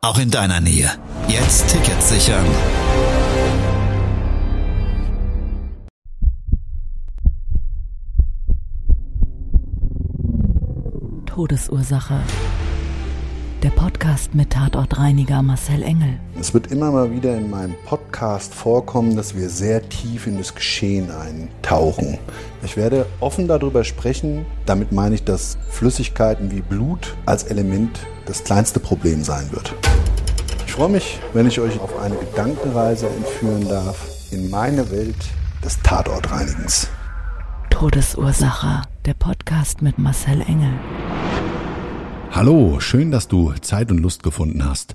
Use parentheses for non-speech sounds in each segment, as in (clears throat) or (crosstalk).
auch in deiner Nähe. Jetzt Tickets sichern. Todesursache. Der Podcast mit Tatortreiniger Marcel Engel. Es wird immer mal wieder in meinem Podcast vorkommen, dass wir sehr tief in das Geschehen eintauchen. Ich werde offen darüber sprechen. Damit meine ich, dass Flüssigkeiten wie Blut als Element das kleinste Problem sein wird. Ich freue mich, wenn ich euch auf eine Gedankenreise entführen darf in meine Welt des Tatortreinigens. Todesursache. Der Podcast mit Marcel Engel. Hallo, schön, dass du Zeit und Lust gefunden hast.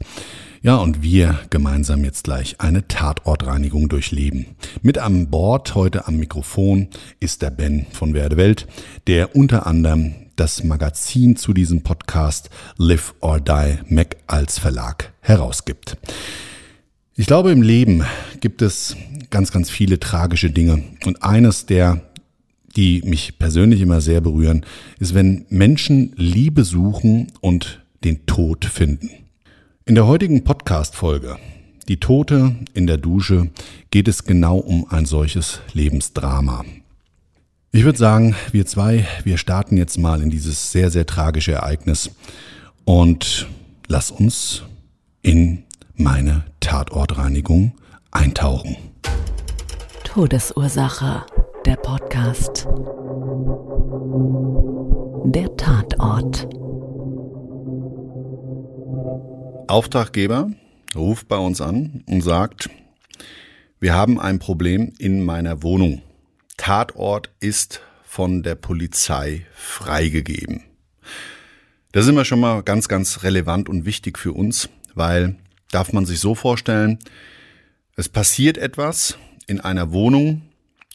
Ja, und wir gemeinsam jetzt gleich eine Tatortreinigung durchleben. Mit an Bord heute am Mikrofon ist der Ben von Werde Welt, der unter anderem das Magazin zu diesem Podcast Live or Die Mac als Verlag herausgibt. Ich glaube, im Leben gibt es ganz, ganz viele tragische Dinge. Und eines der die mich persönlich immer sehr berühren, ist, wenn Menschen Liebe suchen und den Tod finden. In der heutigen Podcast-Folge, Die Tote in der Dusche, geht es genau um ein solches Lebensdrama. Ich würde sagen, wir zwei, wir starten jetzt mal in dieses sehr, sehr tragische Ereignis und lass uns in meine Tatortreinigung eintauchen. Todesursache der Podcast. Der Tatort. Auftraggeber ruft bei uns an und sagt, wir haben ein Problem in meiner Wohnung. Tatort ist von der Polizei freigegeben. Das ist immer schon mal ganz, ganz relevant und wichtig für uns, weil darf man sich so vorstellen, es passiert etwas in einer Wohnung,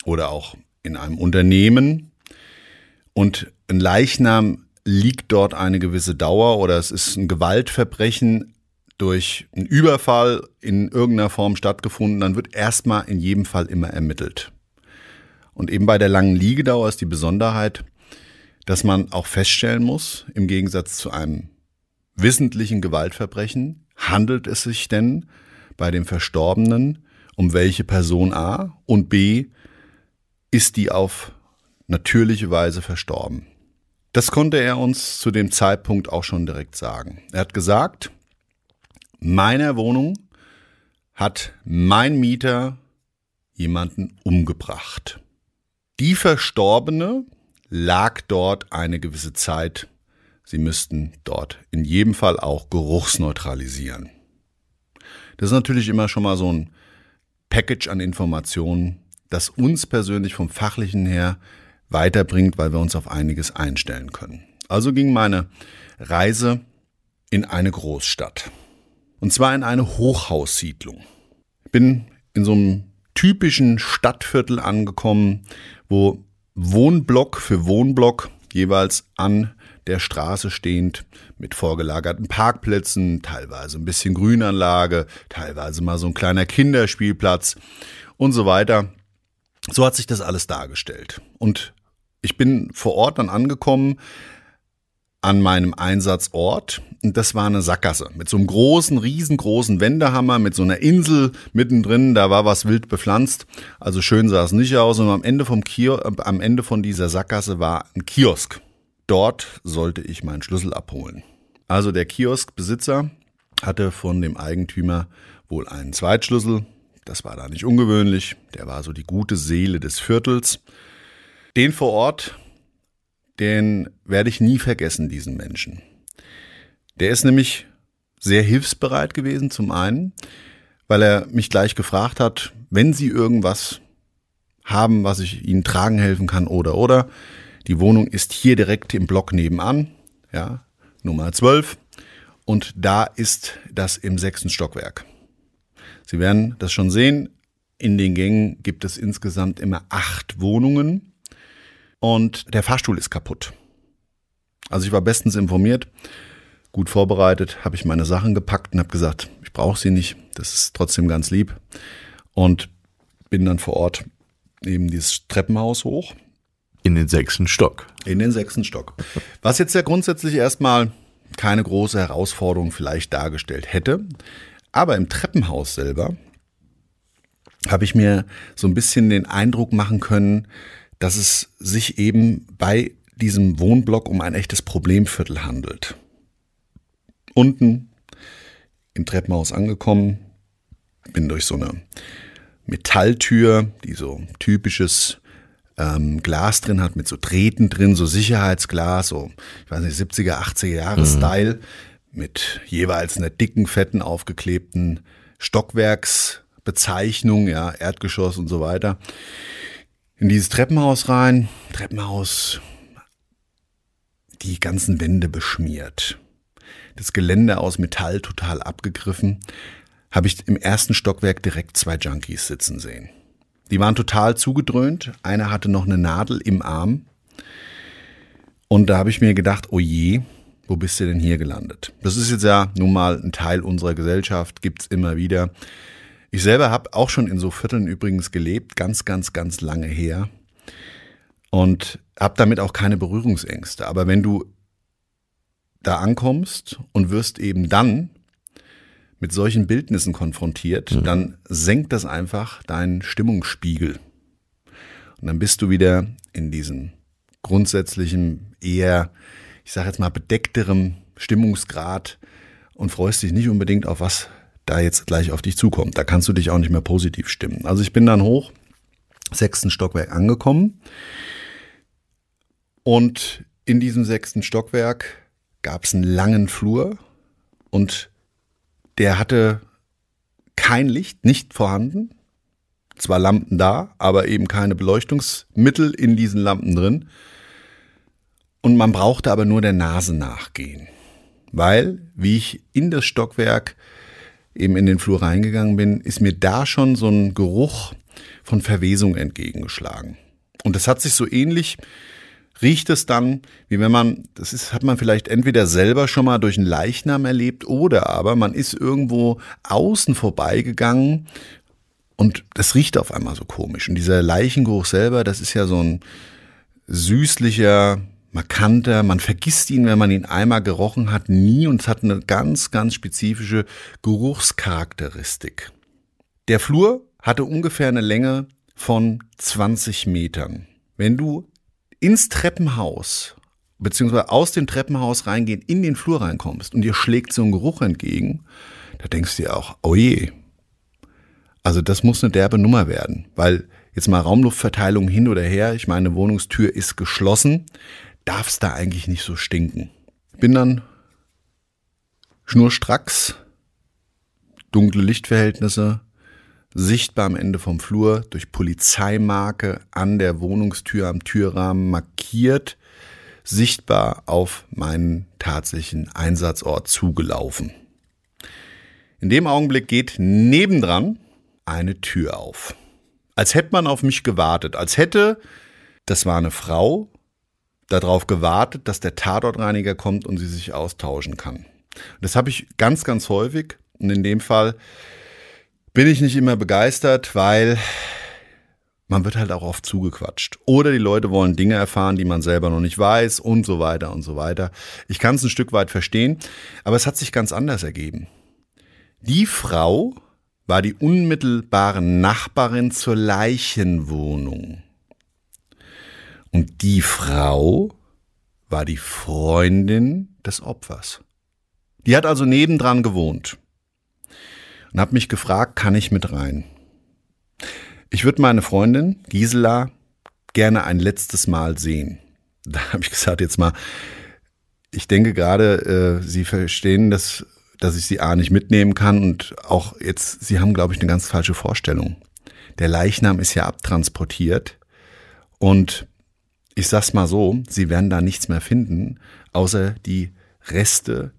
oder auch in einem Unternehmen und ein Leichnam liegt dort eine gewisse Dauer oder es ist ein Gewaltverbrechen durch einen Überfall in irgendeiner Form stattgefunden, dann wird erstmal in jedem Fall immer ermittelt. Und eben bei der langen Liegedauer ist die Besonderheit, dass man auch feststellen muss, im Gegensatz zu einem wissentlichen Gewaltverbrechen, handelt es sich denn bei dem Verstorbenen um welche Person A und B ist die auf natürliche Weise verstorben. Das konnte er uns zu dem Zeitpunkt auch schon direkt sagen. Er hat gesagt, meiner Wohnung hat mein Mieter jemanden umgebracht. Die Verstorbene lag dort eine gewisse Zeit. Sie müssten dort in jedem Fall auch geruchsneutralisieren. Das ist natürlich immer schon mal so ein Package an Informationen, das uns persönlich vom fachlichen her weiterbringt, weil wir uns auf einiges einstellen können. Also ging meine Reise in eine Großstadt. Und zwar in eine Hochhaussiedlung. Bin in so einem typischen Stadtviertel angekommen, wo Wohnblock für Wohnblock jeweils an der Straße stehend mit vorgelagerten Parkplätzen, teilweise ein bisschen Grünanlage, teilweise mal so ein kleiner Kinderspielplatz und so weiter. So hat sich das alles dargestellt. Und ich bin vor Ort dann angekommen an meinem Einsatzort und das war eine Sackgasse mit so einem großen, riesengroßen Wendehammer, mit so einer Insel mittendrin, da war was wild bepflanzt, also schön sah es nicht aus und am Ende vom Kio am Ende von dieser Sackgasse war ein Kiosk. Dort sollte ich meinen Schlüssel abholen. Also der Kioskbesitzer hatte von dem Eigentümer wohl einen Zweitschlüssel, das war da nicht ungewöhnlich. Der war so die gute Seele des Viertels. Den vor Ort, den werde ich nie vergessen, diesen Menschen. Der ist nämlich sehr hilfsbereit gewesen, zum einen, weil er mich gleich gefragt hat, wenn Sie irgendwas haben, was ich Ihnen tragen helfen kann oder oder. Die Wohnung ist hier direkt im Block nebenan, ja, Nummer 12. und da ist das im sechsten Stockwerk. Sie werden das schon sehen. In den Gängen gibt es insgesamt immer acht Wohnungen und der Fahrstuhl ist kaputt. Also ich war bestens informiert, gut vorbereitet, habe ich meine Sachen gepackt und habe gesagt, ich brauche sie nicht, das ist trotzdem ganz lieb und bin dann vor Ort eben dieses Treppenhaus hoch. In den sechsten Stock. In den sechsten Stock. Was jetzt ja grundsätzlich erstmal keine große Herausforderung vielleicht dargestellt hätte. Aber im Treppenhaus selber habe ich mir so ein bisschen den Eindruck machen können, dass es sich eben bei diesem Wohnblock um ein echtes Problemviertel handelt. Unten im Treppenhaus angekommen, bin durch so eine Metalltür, die so typisches ähm, Glas drin hat, mit so Drähten drin, so Sicherheitsglas, so, ich weiß nicht, 70er, 80er Jahre mhm. Style, mit jeweils einer dicken, fetten, aufgeklebten Stockwerksbezeichnung, ja, Erdgeschoss und so weiter. In dieses Treppenhaus rein, Treppenhaus, die ganzen Wände beschmiert. Das Gelände aus Metall total abgegriffen habe ich im ersten Stockwerk direkt zwei Junkies sitzen sehen. Die waren total zugedröhnt. Einer hatte noch eine Nadel im Arm. Und da habe ich mir gedacht, oh je, wo bist du denn hier gelandet? Das ist jetzt ja nun mal ein Teil unserer Gesellschaft, gibt's immer wieder. Ich selber habe auch schon in so Vierteln übrigens gelebt, ganz, ganz, ganz lange her. Und habe damit auch keine Berührungsängste. Aber wenn du da ankommst und wirst eben dann mit solchen Bildnissen konfrontiert, mhm. dann senkt das einfach deinen Stimmungsspiegel. Und dann bist du wieder in diesem grundsätzlichen, eher, ich sage jetzt mal, bedeckterem Stimmungsgrad und freust dich nicht unbedingt auf was da jetzt gleich auf dich zukommt. Da kannst du dich auch nicht mehr positiv stimmen. Also ich bin dann hoch, sechsten Stockwerk angekommen. Und in diesem sechsten Stockwerk gab es einen langen Flur und der hatte kein Licht, nicht vorhanden. Zwar Lampen da, aber eben keine Beleuchtungsmittel in diesen Lampen drin. Und man brauchte aber nur der Nase nachgehen. Weil, wie ich in das Stockwerk eben in den Flur reingegangen bin, ist mir da schon so ein Geruch von Verwesung entgegengeschlagen. Und das hat sich so ähnlich riecht es dann, wie wenn man, das ist, hat man vielleicht entweder selber schon mal durch einen Leichnam erlebt oder aber man ist irgendwo außen vorbeigegangen und das riecht auf einmal so komisch. Und dieser Leichengeruch selber, das ist ja so ein süßlicher, markanter, man vergisst ihn, wenn man ihn einmal gerochen hat, nie und es hat eine ganz, ganz spezifische Geruchscharakteristik. Der Flur hatte ungefähr eine Länge von 20 Metern. Wenn du ins Treppenhaus beziehungsweise aus dem Treppenhaus reingehen, in den Flur reinkommst und dir schlägt so ein Geruch entgegen, da denkst du dir auch, oh je. Also das muss eine derbe Nummer werden, weil jetzt mal Raumluftverteilung hin oder her, ich meine, Wohnungstür ist geschlossen, darf es da eigentlich nicht so stinken. Bin dann schnurstracks, dunkle Lichtverhältnisse, sichtbar am Ende vom Flur, durch Polizeimarke an der Wohnungstür am Türrahmen markiert, sichtbar auf meinen tatsächlichen Einsatzort zugelaufen. In dem Augenblick geht nebendran eine Tür auf. Als hätte man auf mich gewartet, als hätte, das war eine Frau, darauf gewartet, dass der Tatortreiniger kommt und sie sich austauschen kann. Das habe ich ganz, ganz häufig und in dem Fall bin ich nicht immer begeistert, weil man wird halt auch oft zugequatscht. Oder die Leute wollen Dinge erfahren, die man selber noch nicht weiß und so weiter und so weiter. Ich kann es ein Stück weit verstehen, aber es hat sich ganz anders ergeben. Die Frau war die unmittelbare Nachbarin zur Leichenwohnung. Und die Frau war die Freundin des Opfers. Die hat also nebendran gewohnt und habe mich gefragt, kann ich mit rein? Ich würde meine Freundin Gisela gerne ein letztes Mal sehen. (laughs) Da habe ich gesagt, jetzt mal, ich denke gerade, äh, Sie verstehen, dass, dass ich Sie A nicht mitnehmen kann und auch jetzt, Sie haben, glaube ich, eine ganz falsche Vorstellung. Der Leichnam ist ja abtransportiert und ich sag's mal so, Sie werden da nichts mehr finden, außer die Reste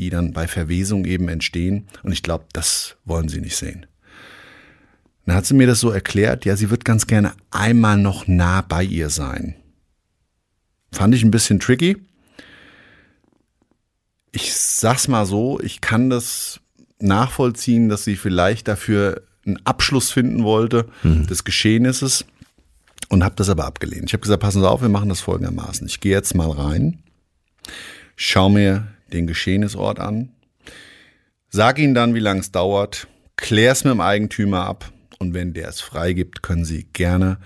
die dann bei Verwesung eben entstehen. Und ich glaube, das wollen sie nicht sehen. Dann hat sie mir das so erklärt, ja, sie wird ganz gerne einmal noch nah bei ihr sein. Fand ich ein bisschen tricky. Ich sag's mal so, ich kann das nachvollziehen, dass sie vielleicht dafür einen Abschluss finden wollte mhm. des Geschehnisses und habe das aber abgelehnt. Ich habe gesagt, passen Sie auf, wir machen das folgendermaßen. Ich gehe jetzt mal rein, schaue mir den Geschehnisort an, sage Ihnen dann, wie lange es dauert, klär es mit dem Eigentümer ab und wenn der es freigibt, können Sie gerne,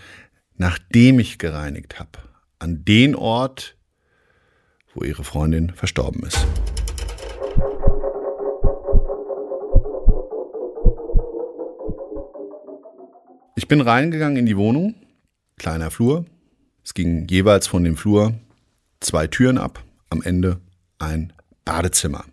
nachdem ich gereinigt habe, an den Ort, wo Ihre Freundin verstorben ist. Ich bin reingegangen in die Wohnung, kleiner Flur. Es ging jeweils von dem Flur zwei Türen ab, am Ende ein Badezimmer.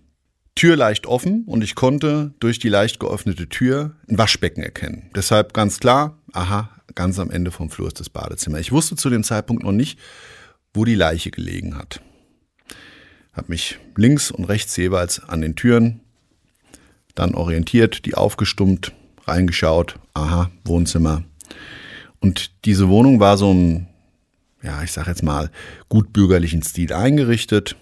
Tür leicht offen und ich konnte durch die leicht geöffnete Tür ein Waschbecken erkennen. Deshalb ganz klar, aha, ganz am Ende vom Flur ist das Badezimmer. Ich wusste zu dem Zeitpunkt noch nicht, wo die Leiche gelegen hat. Hab mich links und rechts jeweils an den Türen dann orientiert, die aufgestummt, reingeschaut, aha, Wohnzimmer. Und diese Wohnung war so ein, ja, ich sag jetzt mal, gut bürgerlichen Stil eingerichtet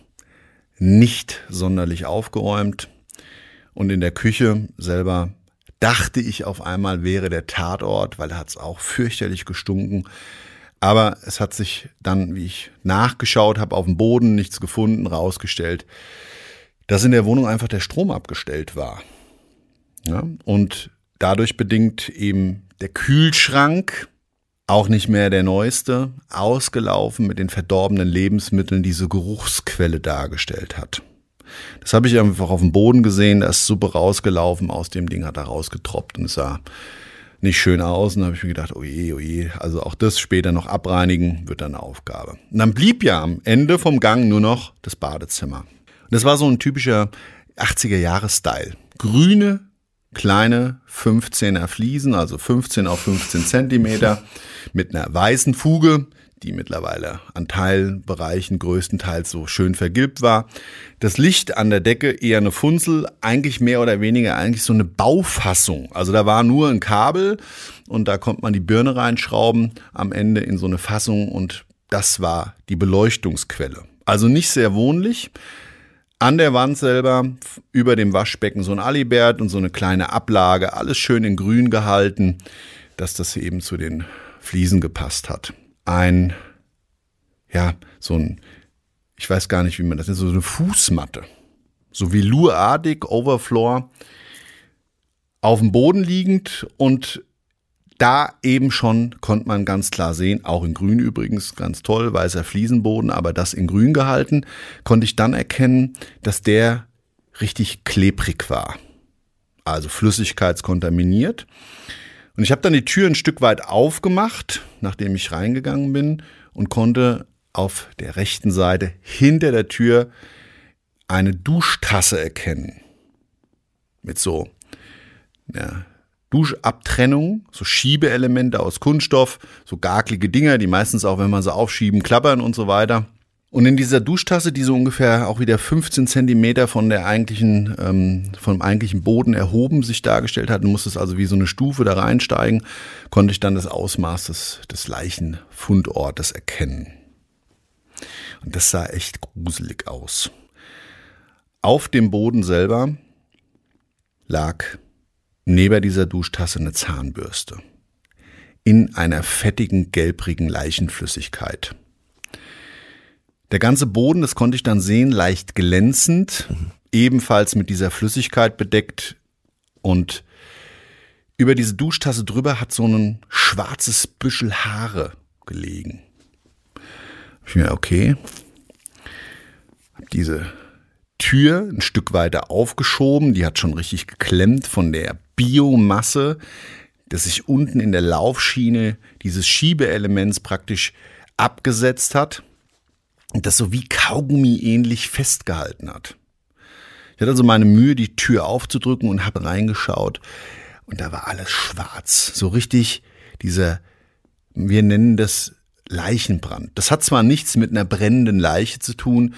nicht sonderlich aufgeräumt. Und in der Küche selber dachte ich auf einmal wäre der Tatort, weil da hat es auch fürchterlich gestunken. Aber es hat sich dann, wie ich nachgeschaut habe, auf dem Boden nichts gefunden, rausgestellt, dass in der Wohnung einfach der Strom abgestellt war. Ja, und dadurch bedingt eben der Kühlschrank auch nicht mehr der neueste, ausgelaufen mit den verdorbenen Lebensmitteln diese Geruchsquelle dargestellt hat. Das habe ich einfach auf dem Boden gesehen, da ist Suppe rausgelaufen, aus dem Ding hat er rausgetroppt und es sah nicht schön aus. Und da habe ich mir gedacht, oh je, oh also auch das später noch abreinigen wird dann eine Aufgabe. Und dann blieb ja am Ende vom Gang nur noch das Badezimmer. Und das war so ein typischer 80er-Jahres-Style. Grüne kleine 15er Fliesen, also 15 auf 15 Zentimeter, mit einer weißen Fuge, die mittlerweile an Teilbereichen größtenteils so schön vergilbt war. Das Licht an der Decke eher eine Funzel, eigentlich mehr oder weniger eigentlich so eine Baufassung. Also da war nur ein Kabel und da konnte man die Birne reinschrauben am Ende in so eine Fassung und das war die Beleuchtungsquelle. Also nicht sehr wohnlich, an der Wand selber über dem Waschbecken so ein Alibert und so eine kleine Ablage, alles schön in grün gehalten, dass das eben zu den Fliesen gepasst hat. Ein, ja, so ein, ich weiß gar nicht, wie man das nennt, so eine Fußmatte. So wie Lurartig, Overfloor, auf dem Boden liegend und da eben schon konnte man ganz klar sehen, auch in grün übrigens, ganz toll, weißer Fliesenboden, aber das in grün gehalten, konnte ich dann erkennen, dass der richtig klebrig war. Also flüssigkeitskontaminiert. Und ich habe dann die Tür ein Stück weit aufgemacht, nachdem ich reingegangen bin und konnte auf der rechten Seite hinter der Tür eine Duschtasse erkennen. Mit so ja, Duschabtrennung, so Schiebeelemente aus Kunststoff, so garklige Dinger, die meistens auch, wenn man sie aufschieben, klappern und so weiter. Und in dieser Duschtasse, die so ungefähr auch wieder 15 Zentimeter von der eigentlichen, ähm, vom eigentlichen Boden erhoben sich dargestellt hat, musste es also wie so eine Stufe da reinsteigen, konnte ich dann das Ausmaß des, des Leichenfundortes erkennen. Und das sah echt gruselig aus. Auf dem Boden selber lag neben dieser Duschtasse eine Zahnbürste. In einer fettigen, gelbrigen Leichenflüssigkeit. Der ganze Boden, das konnte ich dann sehen, leicht glänzend, mhm. ebenfalls mit dieser Flüssigkeit bedeckt und über diese Duschtasse drüber hat so ein schwarzes Büschel Haare gelegen. Ich mir, okay, hab diese Tür ein Stück weiter aufgeschoben, die hat schon richtig geklemmt von der Biomasse, das sich unten in der Laufschiene dieses Schiebeelements praktisch abgesetzt hat und das so wie Kaugummi ähnlich festgehalten hat. Ich hatte also meine Mühe, die Tür aufzudrücken und habe reingeschaut und da war alles schwarz. So richtig dieser, wir nennen das Leichenbrand. Das hat zwar nichts mit einer brennenden Leiche zu tun,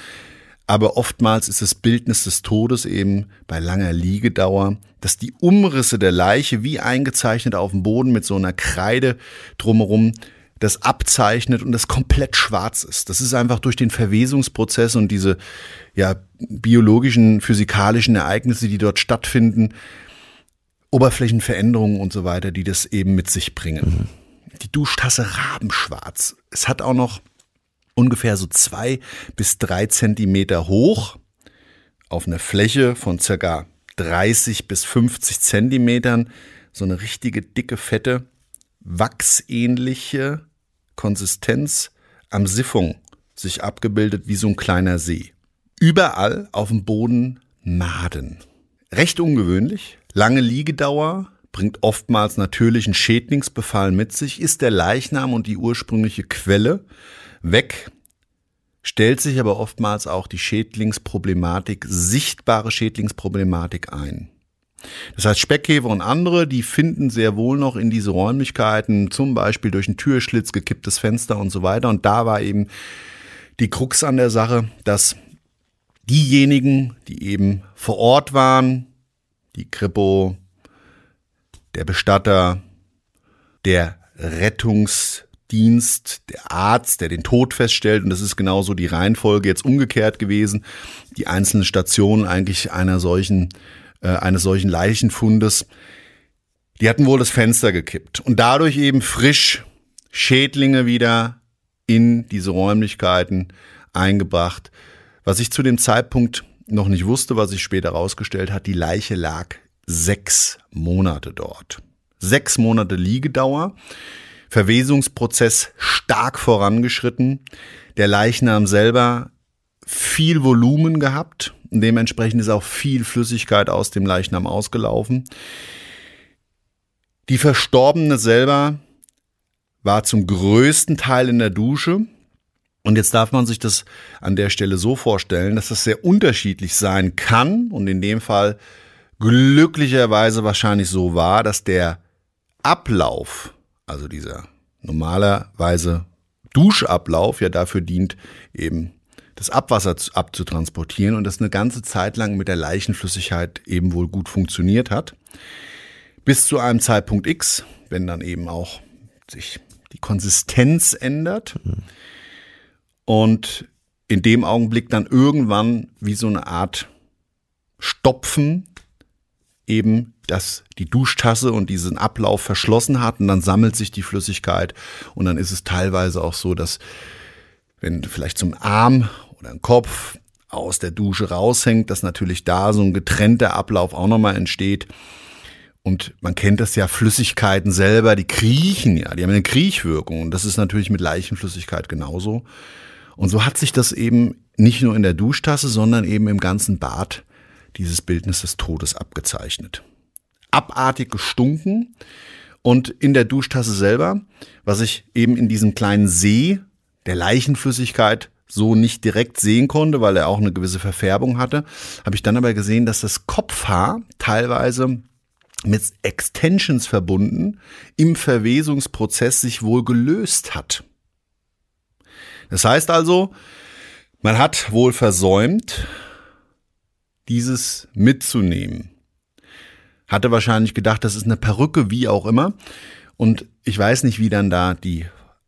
aber oftmals ist das Bildnis des Todes eben bei langer Liegedauer, dass die Umrisse der Leiche wie eingezeichnet auf dem Boden mit so einer Kreide drumherum das abzeichnet und das komplett schwarz ist. Das ist einfach durch den Verwesungsprozess und diese ja, biologischen, physikalischen Ereignisse, die dort stattfinden, Oberflächenveränderungen und so weiter, die das eben mit sich bringen. Mhm. Die Duschtasse rabenschwarz. Es hat auch noch ungefähr so zwei bis drei Zentimeter hoch auf einer Fläche von circa 30 bis 50 Zentimetern so eine richtige dicke, fette, wachsähnliche Konsistenz am Siphon sich abgebildet wie so ein kleiner See. Überall auf dem Boden Maden. Recht ungewöhnlich, lange Liegedauer bringt oftmals natürlichen Schädlingsbefall mit sich, ist der Leichnam und die ursprüngliche Quelle weg, stellt sich aber oftmals auch die Schädlingsproblematik, sichtbare Schädlingsproblematik ein. Das heißt, Speckkäfer und andere, die finden sehr wohl noch in diese Räumlichkeiten, zum Beispiel durch einen Türschlitz, gekipptes Fenster und so weiter. Und da war eben die Krux an der Sache, dass diejenigen, die eben vor Ort waren, die Kripo, der Bestatter, der Rettungs Dienst, der Arzt, der den Tod feststellt, und das ist genauso die Reihenfolge jetzt umgekehrt gewesen, die einzelnen Stationen eigentlich einer solchen, äh, eines solchen Leichenfundes, die hatten wohl das Fenster gekippt und dadurch eben frisch Schädlinge wieder in diese Räumlichkeiten eingebracht. Was ich zu dem Zeitpunkt noch nicht wusste, was sich später herausgestellt hat, die Leiche lag sechs Monate dort. Sechs Monate Liegedauer. Verwesungsprozess stark vorangeschritten. Der Leichnam selber viel Volumen gehabt dementsprechend ist auch viel Flüssigkeit aus dem Leichnam ausgelaufen. Die Verstorbene selber war zum größten Teil in der Dusche. Und jetzt darf man sich das an der Stelle so vorstellen, dass das sehr unterschiedlich sein kann und in dem Fall glücklicherweise wahrscheinlich so war, dass der Ablauf also dieser normalerweise Duschablauf ja dafür dient, eben das Abwasser abzutransportieren und das eine ganze Zeit lang mit der Leichenflüssigkeit eben wohl gut funktioniert hat. Bis zu einem Zeitpunkt X, wenn dann eben auch sich die Konsistenz ändert und in dem Augenblick dann irgendwann wie so eine Art Stopfen eben, dass die Duschtasse und diesen Ablauf verschlossen hat und dann sammelt sich die Flüssigkeit und dann ist es teilweise auch so, dass wenn vielleicht zum Arm oder ein Kopf aus der Dusche raushängt, dass natürlich da so ein getrennter Ablauf auch nochmal entsteht. Und man kennt das ja, Flüssigkeiten selber, die kriechen ja, die haben eine Kriechwirkung. Und das ist natürlich mit Leichenflüssigkeit genauso. Und so hat sich das eben nicht nur in der Duschtasse, sondern eben im ganzen Bad dieses Bildnis des Todes abgezeichnet. Abartig gestunken und in der Duschtasse selber, was ich eben in diesem kleinen See der Leichenflüssigkeit so nicht direkt sehen konnte, weil er auch eine gewisse Verfärbung hatte, habe ich dann aber gesehen, dass das Kopfhaar teilweise mit Extensions verbunden im Verwesungsprozess sich wohl gelöst hat. Das heißt also, man hat wohl versäumt, dieses mitzunehmen. Hatte wahrscheinlich gedacht, das ist eine Perücke, wie auch immer. Und ich weiß nicht, wie dann da die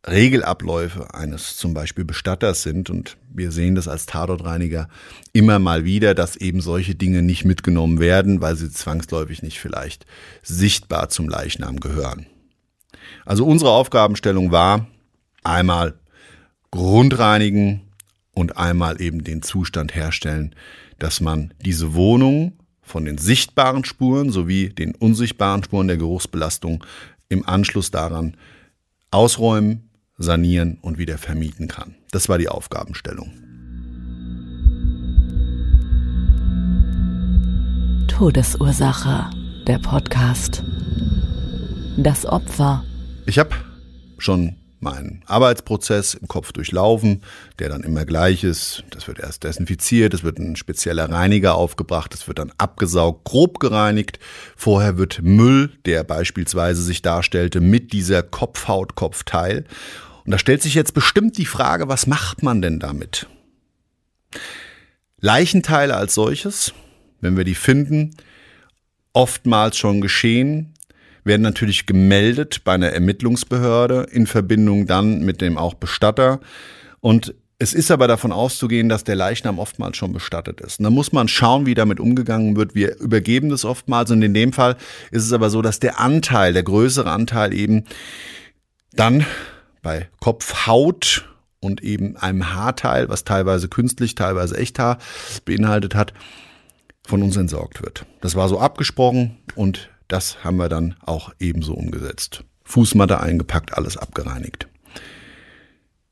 Regelabläufe eines zum Beispiel Bestatters sind. Und wir sehen das als Tatortreiniger immer mal wieder, dass eben solche Dinge nicht mitgenommen werden, weil sie zwangsläufig nicht vielleicht sichtbar zum Leichnam gehören. Also unsere Aufgabenstellung war einmal Grundreinigen und einmal eben den Zustand herstellen, dass man diese Wohnung von den sichtbaren Spuren sowie den unsichtbaren Spuren der Geruchsbelastung im Anschluss daran ausräumen, sanieren und wieder vermieten kann. Das war die Aufgabenstellung. Todesursache, der Podcast. Das Opfer. Ich habe schon meinen Arbeitsprozess im Kopf durchlaufen, der dann immer gleich ist. Das wird erst desinfiziert, es wird ein spezieller Reiniger aufgebracht, es wird dann abgesaugt, grob gereinigt. Vorher wird Müll, der beispielsweise sich darstellte, mit dieser Kopfhaut-Kopfteil. Und da stellt sich jetzt bestimmt die Frage, was macht man denn damit? Leichenteile als solches, wenn wir die finden, oftmals schon geschehen, werden natürlich gemeldet bei einer Ermittlungsbehörde in Verbindung dann mit dem auch Bestatter. Und es ist aber davon auszugehen, dass der Leichnam oftmals schon bestattet ist. Und da muss man schauen, wie damit umgegangen wird. Wir übergeben das oftmals. Und in dem Fall ist es aber so, dass der Anteil, der größere Anteil eben dann bei Kopfhaut und eben einem Haarteil, was teilweise künstlich, teilweise Echthaar beinhaltet hat, von uns entsorgt wird. Das war so abgesprochen und das haben wir dann auch ebenso umgesetzt. Fußmatte eingepackt, alles abgereinigt.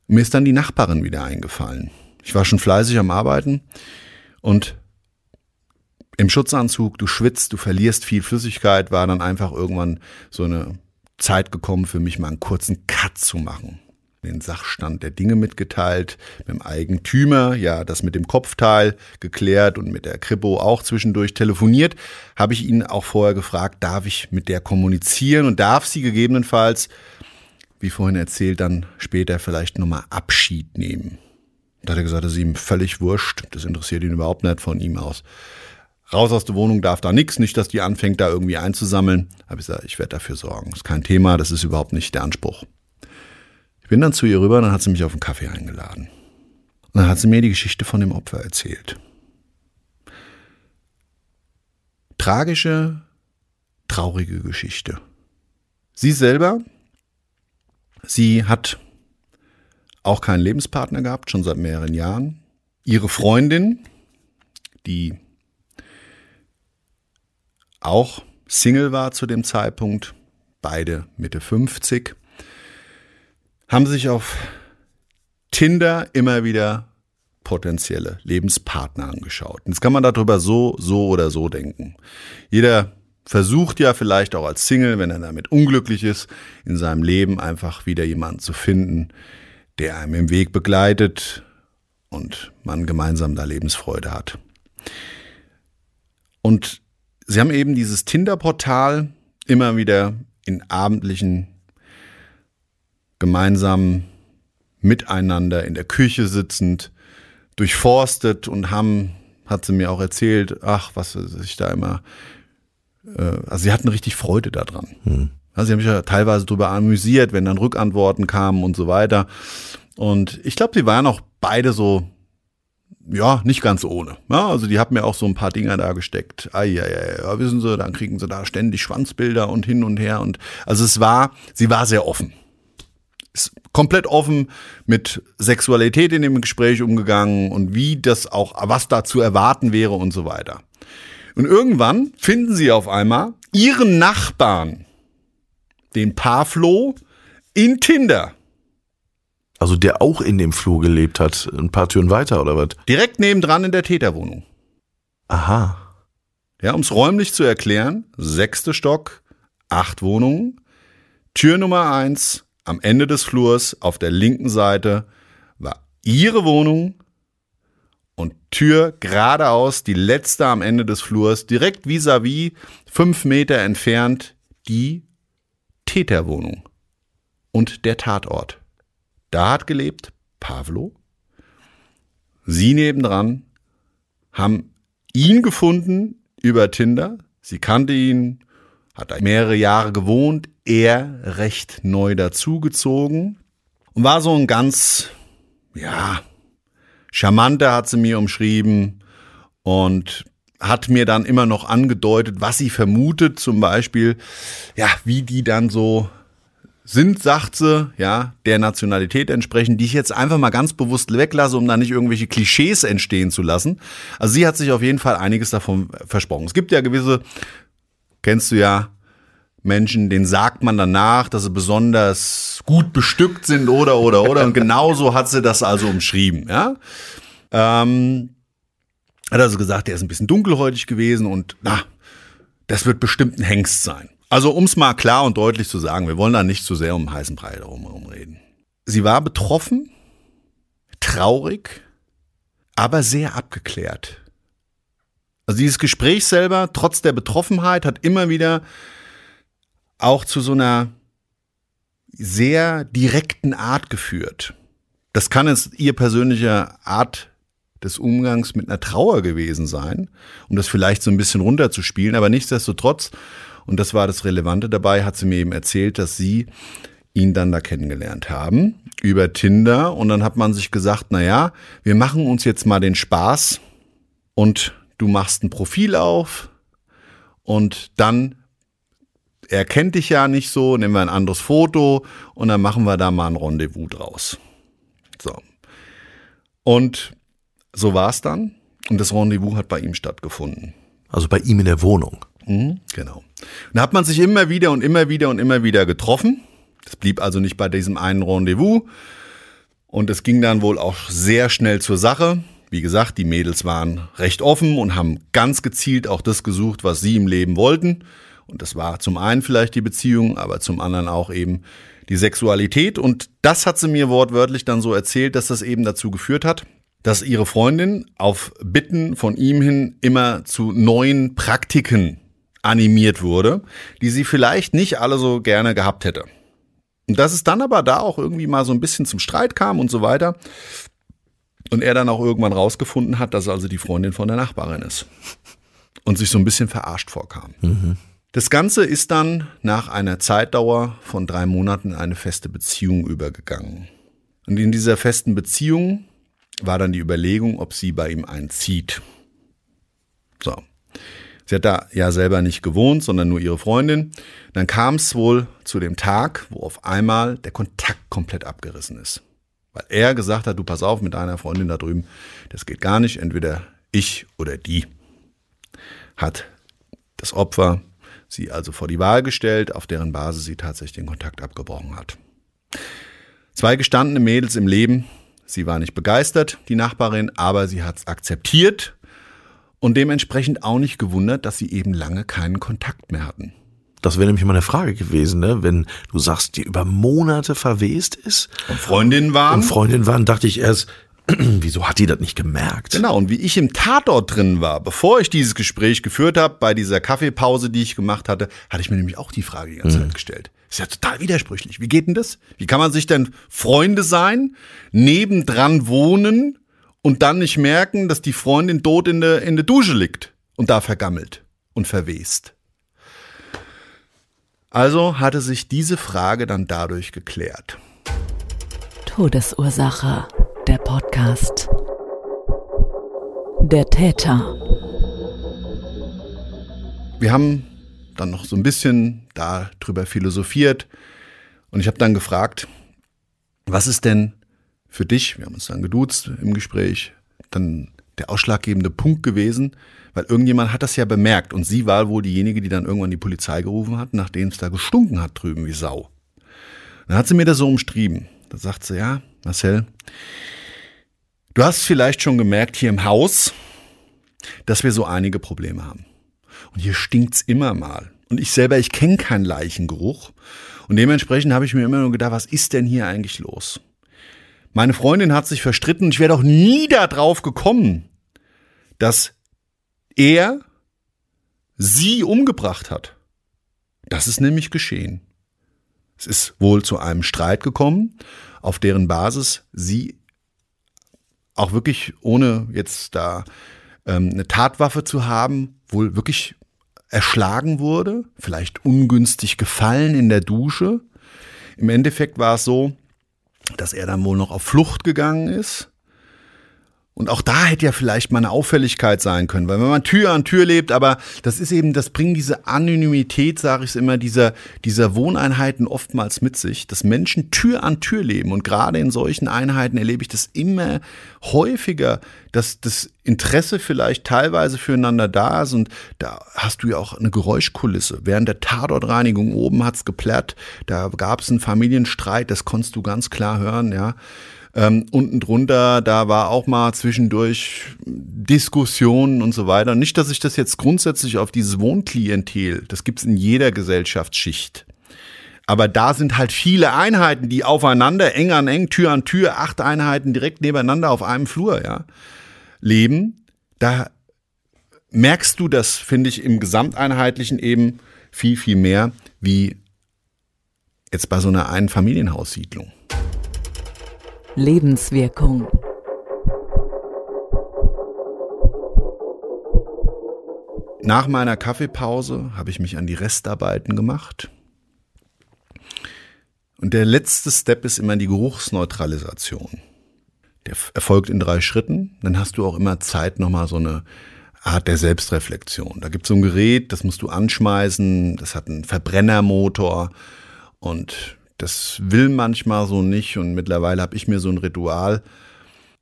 Mir ist dann die Nachbarin wieder eingefallen. Ich war schon fleißig am Arbeiten und im Schutzanzug, du schwitzt, du verlierst viel Flüssigkeit, war dann einfach irgendwann so eine Zeit gekommen für mich mal einen kurzen Cut zu machen den Sachstand der Dinge mitgeteilt, mit dem Eigentümer, ja, das mit dem Kopfteil geklärt und mit der Kripo auch zwischendurch telefoniert, habe ich ihn auch vorher gefragt, darf ich mit der kommunizieren und darf sie gegebenenfalls, wie vorhin erzählt, dann später vielleicht nochmal Abschied nehmen. Da hat er gesagt, das ist ihm völlig wurscht, das interessiert ihn überhaupt nicht von ihm aus. Raus aus der Wohnung darf da nichts, nicht, dass die anfängt, da irgendwie einzusammeln. Habe ich gesagt, ich werde dafür sorgen. Ist kein Thema, das ist überhaupt nicht der Anspruch. Ich bin dann zu ihr rüber, dann hat sie mich auf einen Kaffee eingeladen. Und dann hat sie mir die Geschichte von dem Opfer erzählt. Tragische, traurige Geschichte. Sie selber, sie hat auch keinen Lebenspartner gehabt, schon seit mehreren Jahren. Ihre Freundin, die auch Single war zu dem Zeitpunkt, beide Mitte 50, haben sich auf Tinder immer wieder potenzielle Lebenspartner angeschaut. Jetzt kann man darüber so, so oder so denken. Jeder versucht ja vielleicht auch als Single, wenn er damit unglücklich ist, in seinem Leben einfach wieder jemanden zu finden, der einem im Weg begleitet und man gemeinsam da Lebensfreude hat. Und sie haben eben dieses Tinder-Portal immer wieder in abendlichen gemeinsam miteinander in der Küche sitzend durchforstet und haben, hat sie mir auch erzählt, ach, was sich da immer, äh, also sie hatten richtig Freude daran. Mhm. Also sie haben sich ja teilweise darüber amüsiert, wenn dann Rückantworten kamen und so weiter. Und ich glaube, sie waren auch beide so, ja, nicht ganz ohne. Ja, also die haben mir auch so ein paar Dinger da gesteckt. Eieiei, ja, wissen Sie, dann kriegen sie da ständig Schwanzbilder und hin und her. Und also es war, sie war sehr offen komplett offen mit Sexualität in dem Gespräch umgegangen und wie das auch, was da zu erwarten wäre und so weiter. Und irgendwann finden sie auf einmal ihren Nachbarn, den Pavlo, in Tinder. Also der auch in dem Flur gelebt hat, ein paar Türen weiter oder was? Direkt nebendran in der Täterwohnung. Aha. Ja, um es räumlich zu erklären, sechste Stock, acht Wohnungen, Tür Nummer eins, am Ende des Flurs auf der linken Seite war ihre Wohnung und Tür geradeaus, die letzte am Ende des Flurs, direkt vis-à-vis, -vis, fünf Meter entfernt, die Täterwohnung und der Tatort. Da hat gelebt Pavlo. Sie nebendran haben ihn gefunden über Tinder. Sie kannte ihn, hat mehrere Jahre gewohnt, er recht neu dazugezogen und war so ein ganz, ja, charmanter hat sie mir umschrieben und hat mir dann immer noch angedeutet, was sie vermutet, zum Beispiel, ja, wie die dann so sind, sagt sie, ja, der Nationalität entsprechend, die ich jetzt einfach mal ganz bewusst weglasse, um da nicht irgendwelche Klischees entstehen zu lassen. Also sie hat sich auf jeden Fall einiges davon versprochen. Es gibt ja gewisse, kennst du ja, Menschen, denen sagt man danach, dass sie besonders gut bestückt sind oder oder oder. Und genauso hat sie das also umschrieben. Ja, ähm, hat also gesagt, der ist ein bisschen dunkelhäutig gewesen und na, das wird bestimmt ein Hengst sein. Also um es mal klar und deutlich zu sagen, wir wollen da nicht zu sehr um heißen Brei herum reden. Sie war betroffen, traurig, aber sehr abgeklärt. Also dieses Gespräch selber, trotz der Betroffenheit, hat immer wieder auch zu so einer sehr direkten Art geführt. Das kann jetzt ihr persönlicher Art des Umgangs mit einer Trauer gewesen sein, um das vielleicht so ein bisschen runterzuspielen. Aber nichtsdestotrotz, und das war das Relevante dabei, hat sie mir eben erzählt, dass sie ihn dann da kennengelernt haben über Tinder. Und dann hat man sich gesagt, na ja, wir machen uns jetzt mal den Spaß und du machst ein Profil auf und dann er kennt dich ja nicht so, nehmen wir ein anderes Foto und dann machen wir da mal ein Rendezvous draus. So. Und so war es dann. Und das Rendezvous hat bei ihm stattgefunden. Also bei ihm in der Wohnung. Mhm, genau. Und da hat man sich immer wieder und immer wieder und immer wieder getroffen. Das blieb also nicht bei diesem einen Rendezvous. Und es ging dann wohl auch sehr schnell zur Sache. Wie gesagt, die Mädels waren recht offen und haben ganz gezielt auch das gesucht, was sie im Leben wollten. Und das war zum einen vielleicht die Beziehung, aber zum anderen auch eben die Sexualität. Und das hat sie mir wortwörtlich dann so erzählt, dass das eben dazu geführt hat, dass ihre Freundin auf Bitten von ihm hin immer zu neuen Praktiken animiert wurde, die sie vielleicht nicht alle so gerne gehabt hätte. Und dass es dann aber da auch irgendwie mal so ein bisschen zum Streit kam und so weiter. Und er dann auch irgendwann rausgefunden hat, dass also die Freundin von der Nachbarin ist. Und sich so ein bisschen verarscht vorkam. Mhm. Das Ganze ist dann nach einer Zeitdauer von drei Monaten in eine feste Beziehung übergegangen. Und in dieser festen Beziehung war dann die Überlegung, ob sie bei ihm einzieht. So. Sie hat da ja selber nicht gewohnt, sondern nur ihre Freundin. Dann kam es wohl zu dem Tag, wo auf einmal der Kontakt komplett abgerissen ist. Weil er gesagt hat, du pass auf mit deiner Freundin da drüben, das geht gar nicht, entweder ich oder die. Hat das Opfer sie also vor die Wahl gestellt, auf deren Basis sie tatsächlich den Kontakt abgebrochen hat. Zwei gestandene Mädels im Leben. Sie war nicht begeistert, die Nachbarin, aber sie hat es akzeptiert und dementsprechend auch nicht gewundert, dass sie eben lange keinen Kontakt mehr hatten. Das wäre nämlich mal eine Frage gewesen, ne? Wenn du sagst, die über Monate verwest ist. Und Freundinnen waren. Und Freundinnen waren, dachte ich erst, (clears throat) Wieso hat die das nicht gemerkt? Genau, und wie ich im Tatort drin war, bevor ich dieses Gespräch geführt habe, bei dieser Kaffeepause, die ich gemacht hatte, hatte ich mir nämlich auch die Frage die ganze mhm. Zeit gestellt. Ist ja total widersprüchlich. Wie geht denn das? Wie kann man sich denn Freunde sein, nebendran wohnen und dann nicht merken, dass die Freundin tot in der, in der Dusche liegt und da vergammelt und verwest? Also hatte sich diese Frage dann dadurch geklärt. Todesursache der Podcast. Der Täter. Wir haben dann noch so ein bisschen darüber philosophiert und ich habe dann gefragt, was ist denn für dich, wir haben uns dann geduzt im Gespräch, dann der ausschlaggebende Punkt gewesen, weil irgendjemand hat das ja bemerkt und sie war wohl diejenige, die dann irgendwann die Polizei gerufen hat, nachdem es da gestunken hat drüben wie Sau. Dann hat sie mir das so umschrieben. Da sagt sie, ja, Marcel, du hast vielleicht schon gemerkt hier im Haus, dass wir so einige Probleme haben. Und hier stinkt's immer mal. Und ich selber, ich kenne keinen Leichengeruch. Und dementsprechend habe ich mir immer nur gedacht, was ist denn hier eigentlich los? Meine Freundin hat sich verstritten ich wäre doch nie darauf gekommen, dass er sie umgebracht hat. Das ist nämlich geschehen. Es ist wohl zu einem Streit gekommen auf deren Basis sie auch wirklich, ohne jetzt da ähm, eine Tatwaffe zu haben, wohl wirklich erschlagen wurde, vielleicht ungünstig gefallen in der Dusche. Im Endeffekt war es so, dass er dann wohl noch auf Flucht gegangen ist und auch da hätte ja vielleicht mal eine Auffälligkeit sein können, weil wenn man Tür an Tür lebt, aber das ist eben, das bringt diese Anonymität, sage ich immer, dieser, dieser Wohneinheiten oftmals mit sich, dass Menschen Tür an Tür leben. Und gerade in solchen Einheiten erlebe ich das immer häufiger, dass das Interesse vielleicht teilweise füreinander da ist. Und da hast du ja auch eine Geräuschkulisse. Während der Tatortreinigung oben hat's geplärrt, da gab es einen Familienstreit, das konntest du ganz klar hören, ja. Ähm, unten drunter, da war auch mal zwischendurch Diskussionen und so weiter. Nicht, dass ich das jetzt grundsätzlich auf dieses Wohnklientel, das gibt's in jeder Gesellschaftsschicht. Aber da sind halt viele Einheiten, die aufeinander, eng an eng, Tür an Tür, acht Einheiten direkt nebeneinander auf einem Flur, ja, leben. Da merkst du das, finde ich, im Gesamteinheitlichen eben viel, viel mehr wie jetzt bei so einer Einfamilienhaussiedlung. Lebenswirkung. Nach meiner Kaffeepause habe ich mich an die Restarbeiten gemacht. Und der letzte Step ist immer die Geruchsneutralisation. Der erfolgt in drei Schritten. Dann hast du auch immer Zeit, nochmal so eine Art der Selbstreflexion. Da gibt es so ein Gerät, das musst du anschmeißen, das hat einen Verbrennermotor und das will manchmal so nicht. Und mittlerweile habe ich mir so ein Ritual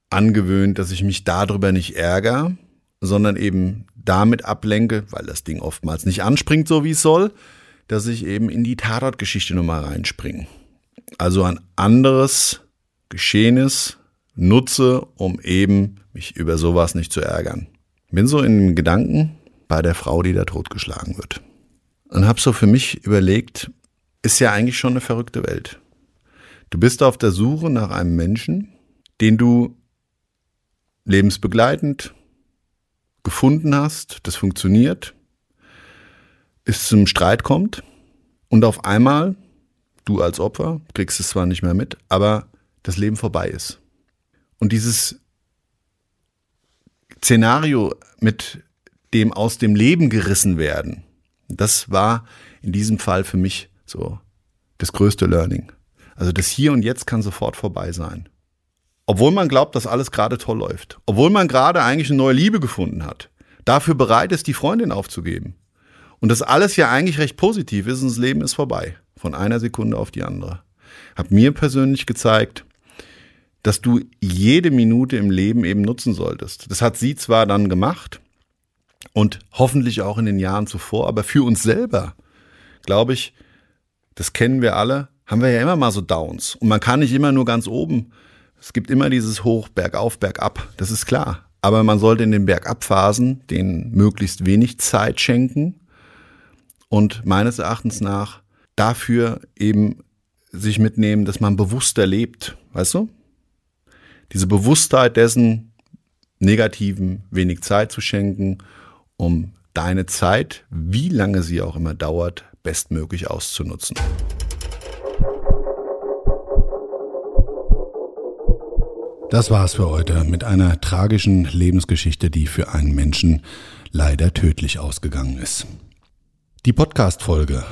angewöhnt, dass ich mich darüber nicht ärgere, sondern eben damit ablenke, weil das Ding oftmals nicht anspringt, so wie es soll, dass ich eben in die Tatortgeschichte nochmal reinspringe. Also ein anderes Geschehenes nutze, um eben mich über sowas nicht zu ärgern. Bin so in Gedanken bei der Frau, die da totgeschlagen wird. Und habe so für mich überlegt, ist ja eigentlich schon eine verrückte Welt. Du bist auf der Suche nach einem Menschen, den du lebensbegleitend gefunden hast, das funktioniert, es zum Streit kommt und auf einmal, du als Opfer, kriegst es zwar nicht mehr mit, aber das Leben vorbei ist. Und dieses Szenario mit dem aus dem Leben gerissen werden, das war in diesem Fall für mich so das größte Learning. Also das Hier und Jetzt kann sofort vorbei sein. Obwohl man glaubt, dass alles gerade toll läuft. Obwohl man gerade eigentlich eine neue Liebe gefunden hat. Dafür bereit ist, die Freundin aufzugeben. Und das alles ja eigentlich recht positiv ist und das Leben ist vorbei. Von einer Sekunde auf die andere. Hat mir persönlich gezeigt, dass du jede Minute im Leben eben nutzen solltest. Das hat sie zwar dann gemacht und hoffentlich auch in den Jahren zuvor, aber für uns selber, glaube ich, das kennen wir alle, haben wir ja immer mal so Downs. Und man kann nicht immer nur ganz oben. Es gibt immer dieses Hoch, Bergauf, Bergab. Das ist klar. Aber man sollte in den Bergabphasen den möglichst wenig Zeit schenken und meines Erachtens nach dafür eben sich mitnehmen, dass man bewusster lebt. Weißt du? Diese Bewusstheit dessen, Negativen wenig Zeit zu schenken, um deine Zeit, wie lange sie auch immer dauert, bestmöglich auszunutzen. Das war's für heute mit einer tragischen Lebensgeschichte, die für einen Menschen leider tödlich ausgegangen ist. Die Podcast-Folge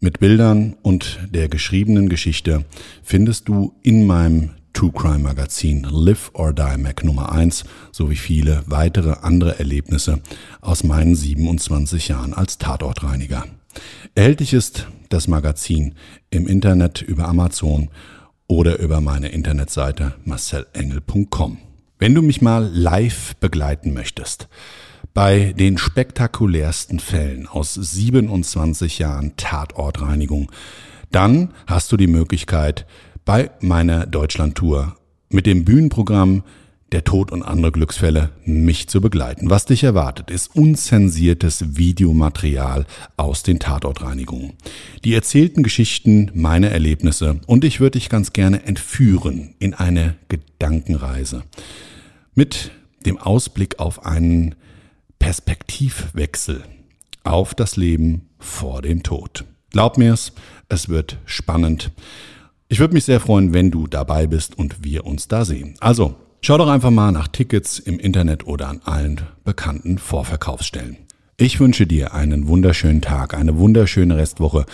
mit Bildern und der geschriebenen Geschichte findest du in meinem True Crime Magazin Live or Die Mac Nummer 1 sowie viele weitere andere Erlebnisse aus meinen 27 Jahren als Tatortreiniger. Erhältlich ist das Magazin im Internet über Amazon oder über meine Internetseite marcelengel.com. Wenn du mich mal live begleiten möchtest, bei den spektakulärsten Fällen aus 27 Jahren Tatortreinigung, dann hast du die Möglichkeit, bei meiner Deutschlandtour mit dem Bühnenprogramm der Tod und andere Glücksfälle, mich zu begleiten. Was dich erwartet, ist unzensiertes Videomaterial aus den Tatortreinigungen. Die erzählten Geschichten, meine Erlebnisse und ich würde dich ganz gerne entführen in eine Gedankenreise. Mit dem Ausblick auf einen Perspektivwechsel auf das Leben vor dem Tod. Glaub mir's, es wird spannend. Ich würde mich sehr freuen, wenn du dabei bist und wir uns da sehen. Also, Schau doch einfach mal nach Tickets im Internet oder an allen bekannten Vorverkaufsstellen. Ich wünsche dir einen wunderschönen Tag, eine wunderschöne Restwoche.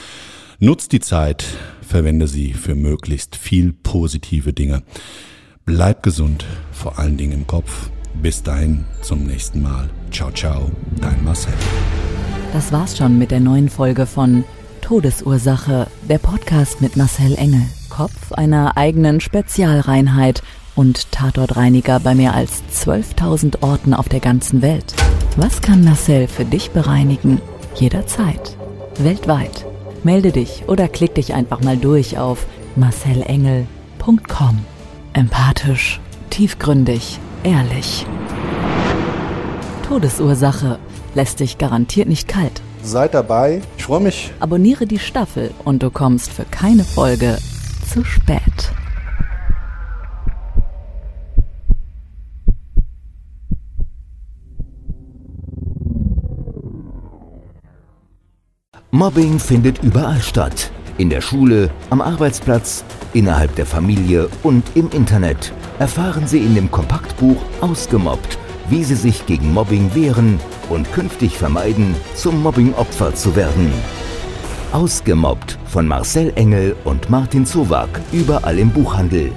Nutz die Zeit, verwende sie für möglichst viel positive Dinge. Bleib gesund, vor allen Dingen im Kopf. Bis dahin, zum nächsten Mal. Ciao, ciao, dein Marcel. Das war's schon mit der neuen Folge von Todesursache, der Podcast mit Marcel Engel. Kopf einer eigenen Spezialreinheit und Tatortreiniger bei mehr als 12.000 Orten auf der ganzen Welt. Was kann Marcel für dich bereinigen? Jederzeit. Weltweit. Melde dich oder klick dich einfach mal durch auf marcelengel.com. Empathisch, tiefgründig, ehrlich. Todesursache lässt dich garantiert nicht kalt. Seid dabei. Ich freue mich. Abonniere die Staffel und du kommst für keine Folge zu spät. Mobbing findet überall statt. In der Schule, am Arbeitsplatz, innerhalb der Familie und im Internet. Erfahren Sie in dem Kompaktbuch Ausgemobbt, wie Sie sich gegen Mobbing wehren und künftig vermeiden, zum Mobbing-Opfer zu werden. Ausgemobbt von Marcel Engel und Martin Zowak, überall im Buchhandel.